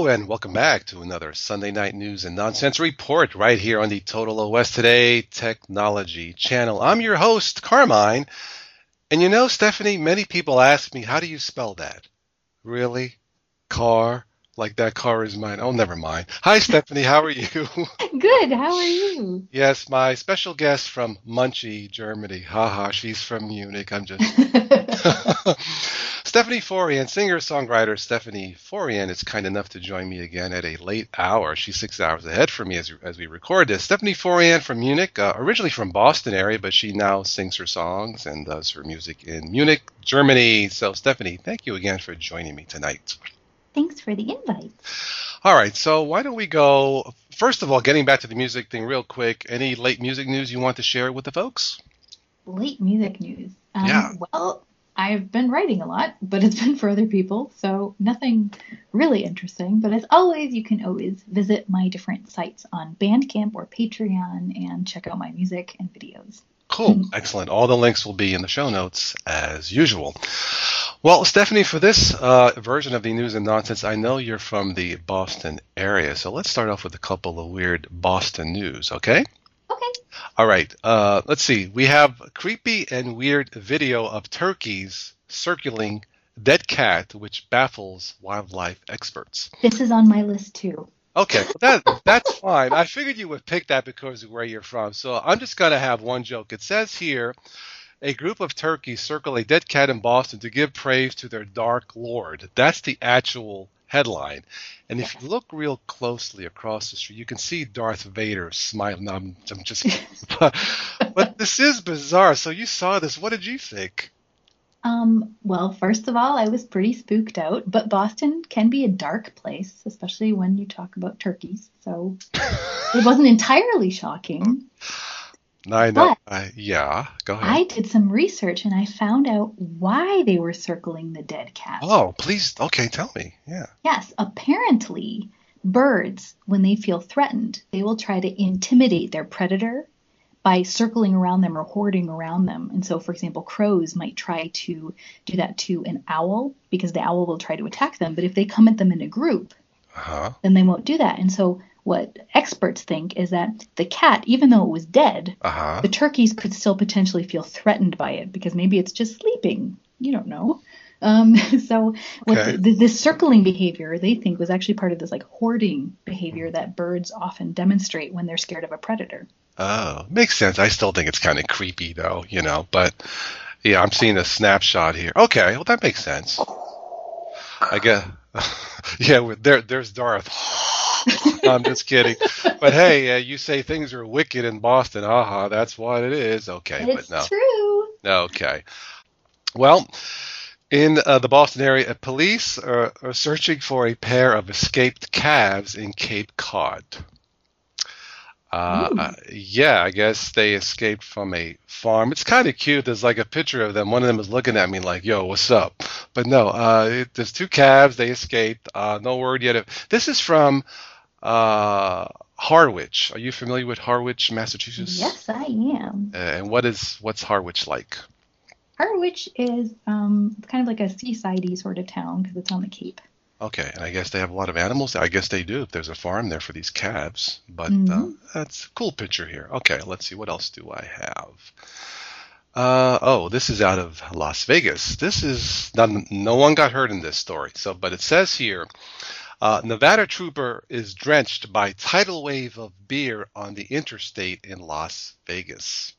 Hello and welcome back to another Sunday Night News and Nonsense Report right here on the Total OS Today Technology channel. I'm your host, Carmine. And you know, Stephanie, many people ask me, how do you spell that? Really? Car? Like that car is mine. Oh, never mind. Hi, Stephanie. How are you? Good. How are you? Yes, my special guest from Muncie, Germany. Haha, she's from Munich. I'm just. Stephanie Forian, singer songwriter Stephanie Forian, is kind enough to join me again at a late hour. She's six hours ahead from me as, as we record this. Stephanie Forian from Munich, uh, originally from Boston area, but she now sings her songs and does her music in Munich, Germany. So, Stephanie, thank you again for joining me tonight. Thanks for the invite. All right, so why don't we go? First of all, getting back to the music thing real quick. Any late music news you want to share with the folks? Late music news. Um, yeah. Well, I've been writing a lot, but it's been for other people, so nothing really interesting. But as always, you can always visit my different sites on Bandcamp or Patreon and check out my music and videos. Cool. Excellent. All the links will be in the show notes as usual. Well, Stephanie, for this uh, version of the news and nonsense, I know you're from the Boston area, so let's start off with a couple of weird Boston news, okay? All right. Uh, let's see. We have creepy and weird video of turkeys circling dead cat, which baffles wildlife experts. This is on my list too. Okay, that that's fine. I figured you would pick that because of where you're from. So I'm just gonna have one joke. It says here a group of turkeys circle a dead cat in Boston to give praise to their dark lord. That's the actual headline. And if you look real closely across the street, you can see Darth Vader smiling. No, I'm, I'm just, but, but this is bizarre. So you saw this. What did you think? Um, well, first of all, I was pretty spooked out, but Boston can be a dark place, especially when you talk about turkeys. So it wasn't entirely shocking. I know. I, yeah, go ahead. I did some research and I found out why they were circling the dead cat. Oh, please. Okay, tell me. Yeah. Yes, apparently, birds, when they feel threatened, they will try to intimidate their predator by circling around them or hoarding around them. And so, for example, crows might try to do that to an owl because the owl will try to attack them. But if they come at them in a group, uh-huh. then they won't do that. And so, what experts think is that the cat, even though it was dead, uh-huh. the turkeys could still potentially feel threatened by it because maybe it's just sleeping. You don't know. Um, so okay. the, this circling behavior they think was actually part of this like hoarding behavior that birds often demonstrate when they're scared of a predator. Oh, makes sense. I still think it's kind of creepy though, you know, but yeah, I'm seeing a snapshot here. Okay, well that makes sense. I guess. yeah, there, there's Darth. I'm just kidding. But hey, uh, you say things are wicked in Boston. Aha, that's what it is. Okay, it's but no. true. Okay. Well, in uh, the Boston area, police are, are, searching for a pair of escaped calves in Cape Cod. Uh, yeah, I guess they escaped from a farm. It's kind of cute. There's like a picture of them. One of them is looking at me like, "Yo, what's up?" But no, uh, it, there's two calves. They escaped. Uh, no word yet. This is from uh, Harwich. Are you familiar with Harwich, Massachusetts? Yes, I am. Uh, and what is what's Harwich like? Harwich is um, kind of like a seasidey sort of town because it's on the Cape. Okay, and I guess they have a lot of animals. I guess they do if there's a farm there for these calves. But mm-hmm. uh, that's a cool picture here. Okay, let's see. What else do I have? Uh, oh, this is out of Las Vegas. This is not, no one got hurt in this story. So, but it says here, uh, Nevada trooper is drenched by tidal wave of beer on the interstate in Las Vegas.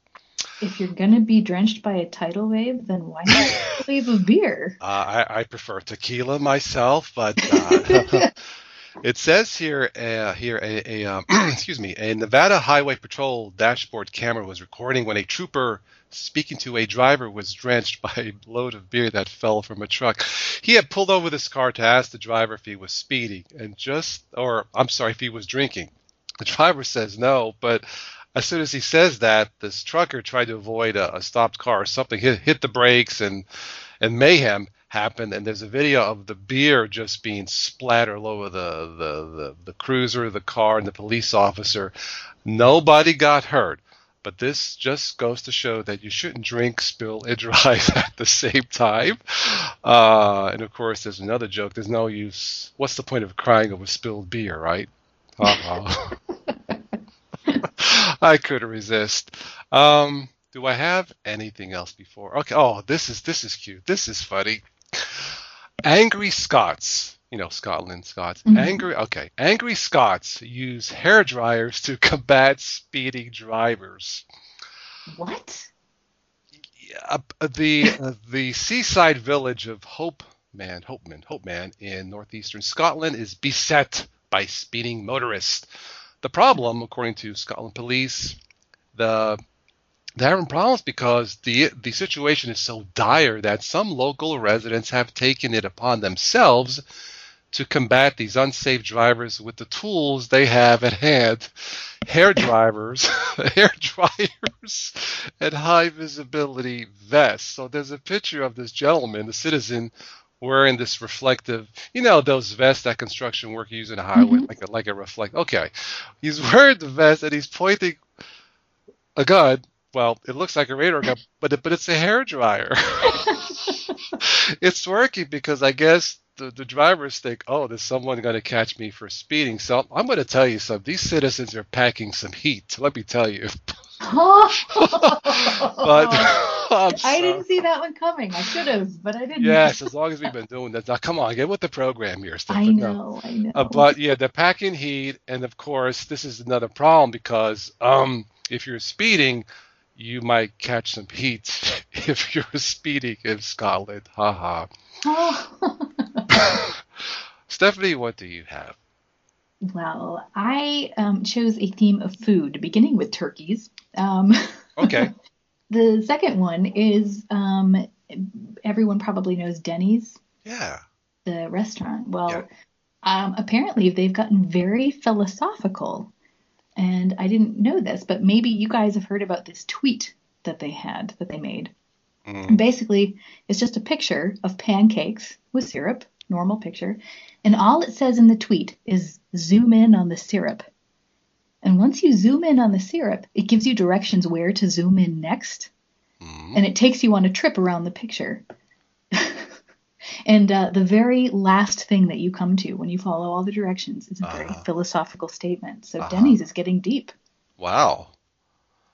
If you're gonna be drenched by a tidal wave, then why not a wave of beer? Uh, I, I, prefer tequila myself, but uh, it says here, uh, here a, a um, excuse me, a Nevada Highway Patrol dashboard camera was recording when a trooper speaking to a driver was drenched by a load of beer that fell from a truck. He had pulled over this car to ask the driver if he was speeding, and just, or I'm sorry, if he was drinking. The driver says no, but as soon as he says that, this trucker tried to avoid a, a stopped car or something, hit, hit the brakes, and and mayhem happened. And there's a video of the beer just being splattered all over the the, the, the cruiser, the car, and the police officer. Nobody got hurt. But this just goes to show that you shouldn't drink, spill, and drive at the same time. Uh, and of course, there's another joke. There's no use. What's the point of crying over spilled beer, right? Uh-huh. I couldn't resist. Um, do I have anything else before? Okay. Oh, this is this is cute. This is funny. Angry Scots. You know, Scotland, Scots. Mhm. Angry. Okay. Angry Scots use hair dryers to combat speeding drivers. What? Uh, the uh, the seaside village of Hope Man, Hopeman, Hope Man in northeastern Scotland is beset by speeding motorists. The problem, according to Scotland police, the they're having problems because the the situation is so dire that some local residents have taken it upon themselves to combat these unsafe drivers with the tools they have at hand. Hair drivers hair dryers and high visibility vests. So there's a picture of this gentleman the citizen wearing this reflective you know those vests that construction workers use in a highway Mhm. like a like a reflect okay. He's wearing the vest and he's pointing a gun well it looks like a radar gun but it, but it's a hair dryer it's working because I guess the, the drivers think, oh, there's someone going to catch me for speeding. So I'm going to tell you something. These citizens are packing some heat. Let me tell you. but I'm I so- didn't see that one coming. I should have, but I didn't. yes, as long as we've been doing this. Now, come on, get with the program here, Steph. I But no. know, I know. Uh, but yeah, they're packing heat, and of course, this is another problem because um, if you're speeding, you might catch some heat if you're speeding in Scotland. Ha ha. Oh. Stephanie, what do you have? well, I um, chose a theme of food, beginning with turkeys. Um, Okay. the second one is um, everyone probably knows Denny's, Yeah. the restaurant. Well, Yeah. um, apparently they've gotten very philosophical. And I didn't know this, but maybe you guys have heard about this tweet that they had, that they made. Mm. Basically, it's just a picture of pancakes with syrup, normal picture. And all it says in the tweet is zoom in on the syrup. And once you zoom in on the syrup, it gives you directions where to zoom in next. Mm. And it takes you on a trip around the picture. And uh, the very last thing that you come to when you follow all the directions is a very Uh-huh. philosophical statement. So Uh-huh. Denny's is getting deep. Wow.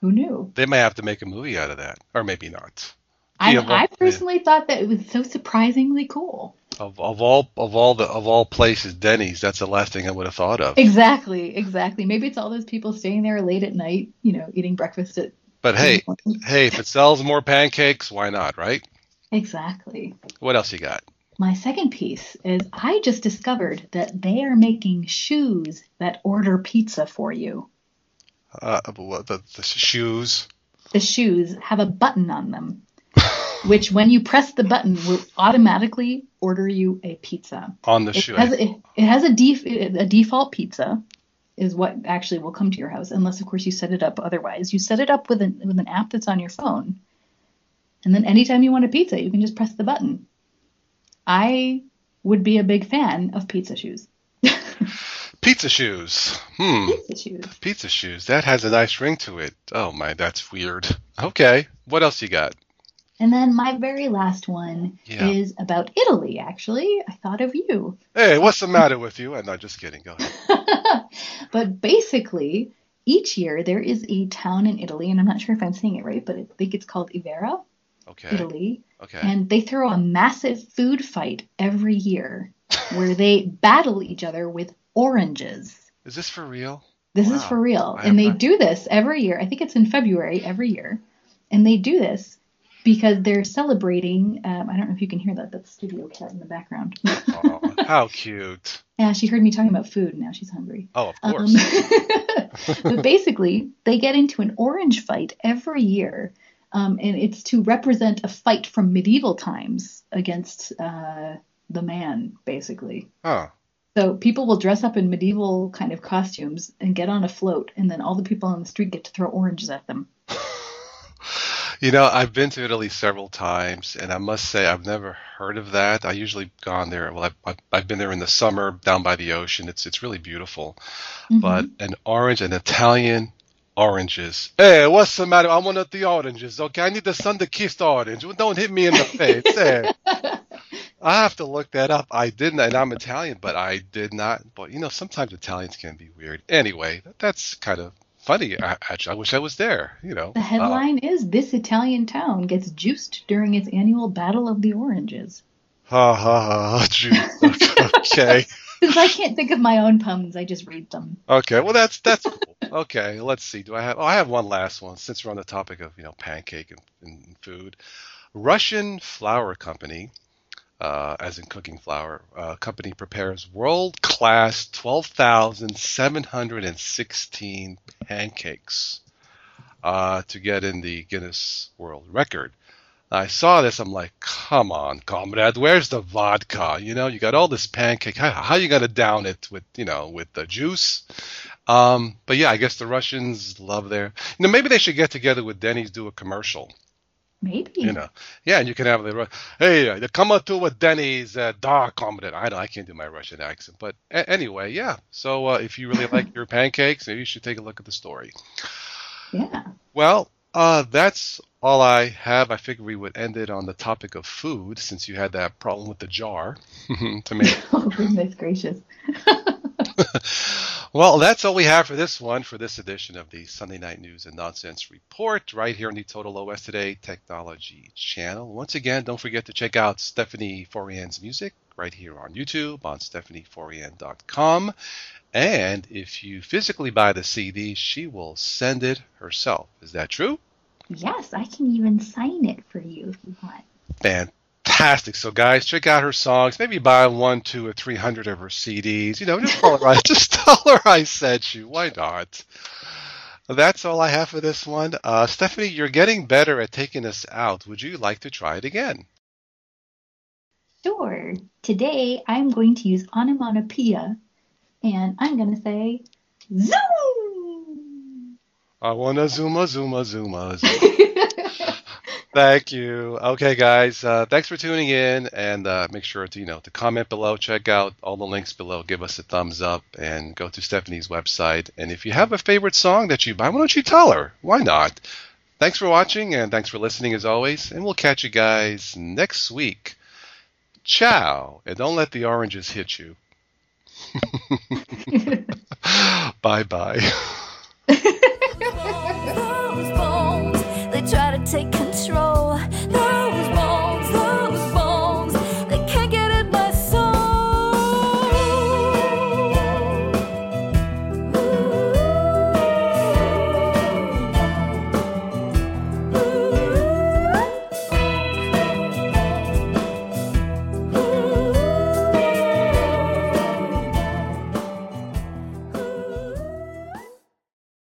Who knew? They may have to make a movie out of that, or maybe not. I, Yeah, well, I yeah. personally thought that it was so surprisingly cool. Of, of all of all the of all places, Denny's. That's the last thing I would have thought of. Exactly, exactly. Maybe it's all those people staying there late at night, you know, eating breakfast at. But hey, hey, if it sells more pancakes, why not, right? Exactly. What else you got? My second piece is I just discovered that they are making shoes that order pizza for you. Uh, the the shoes. The shoes have a button on them, which when you press the button will automatically order you a pizza. on the It shoe. has, it, it has a, def, a default pizza is what actually will come to your house, unless of course you set it up otherwise. You set it up with an with an app that's on your phone, and then anytime you want a pizza, you can just press the button. I would be a big fan of pizza shoes. Pizza shoes. Hmm. Pizza shoes. Pizza shoes. That has a nice ring to it. Oh my, that's weird. Okay. What else you got? And then my very last one Yeah. is about Italy. Actually, I thought of you. Hey, what's the matter with you? I'm not just kidding. Go ahead. but basically, each year there is a town in Italy, and I'm not sure if I'm saying it right, but I think it's called Ivera, Okay. Italy. Okay. And they throw a massive food fight every year where they battle each other with oranges. Is this for real? This is for real. I And they not- do this every year. I think it's in February every year. And they do this because they're celebrating. Um, I don't know if you can hear that. That's Studio Cat in the background. Oh, how cute. yeah, she heard me talking about food and now she's hungry. Oh, of Um, course. but basically, they get into an orange fight every year. Um, and it's to represent a fight from medieval times against uh, the man, basically. Huh. So people will dress up in medieval kind of costumes and get on a float, and then all the people on the street get to throw oranges at them. You know, I've been to Italy several times, and I must say I've never heard of that. I usually gone there. Well, I've, I've, been there in the summer down by the ocean. It's it's really beautiful. Mhm. But an orange, an Italian Oranges. Hey, what's the matter? I want to the oranges. Okay, I need the sun-kissed orange. Don't hit me in the face. Hey. I have to look that up. I didn't, and I'm Italian, but I did not. But you know, sometimes Italians can be weird. Anyway, that's kind of funny. I, actually, I wish I was there. You know, The headline uh, is This Italian Town Gets Juiced During Its Annual Battle of the Oranges. ha ha ha. Juice. okay, Since I can't think of my own puns, I just read them. okay. Well, that's that's cool. Okay, let's see. Do I have? Oh, I have one last one. Since we're on the topic of you know pancake and, and food, Russian flour company. Uh, as in cooking flour, uh, company prepares world-class 12,716 pancakes uh, to get in the Guinness World Record. I saw this, I'm like, come on, comrade, where's the vodka? You know, you got all this pancake. How, how you gonna down it with, you know, with the juice? Um, but yeah, I guess the Russians love their. You know, maybe they should get together with Denny's, do a commercial. Maybe. You know, yeah, and you can have the hey, uh, come up to with Denny's uh, dark comrade. I know I can't do my Russian accent, but a- anyway, yeah. So uh, if you really like your pancakes, maybe you should take a look at the story. Yeah. Well, uh, that's all I have. I figured we would end it on the topic of food, since you had that problem with the jar. to Tomato. Oh, goodness gracious. well, that's all we have for this one, for this edition of the Sunday Night News and Nonsense Report, right here on the Total OS Today Technology channel. Once again, don't forget to check out Stephanie Forian's music right here on YouTube on stephanieforian.com. And if you physically buy the CD, she will send it herself. Is that true? Yes, I can even sign it for you if you want. Fantastic. So, guys, check out her songs. Maybe buy one, two, or three hundred of her CDs. You know, just tell her I, just tell her I sent you. Why not? That's all I have for this one. Uh, Stephanie, you're getting better at taking us out. Would you like to try it again? Sure. Today I'm going to use onomatopoeia and I'm going to say zoom. I wanna zoom a zoom a zoom a zoom. Thank you. Okay, guys. Uh, thanks for tuning in, and uh, make sure to you know to comment below, check out all the links below, give us a thumbs up, and go to Stephanie's website. And if you have a favorite song that you buy, why don't you tell her? Why not? Thanks for watching, and thanks for listening as always. And we'll catch you guys next week. Ciao, and don't let the oranges hit you. bye bye. They try to take control.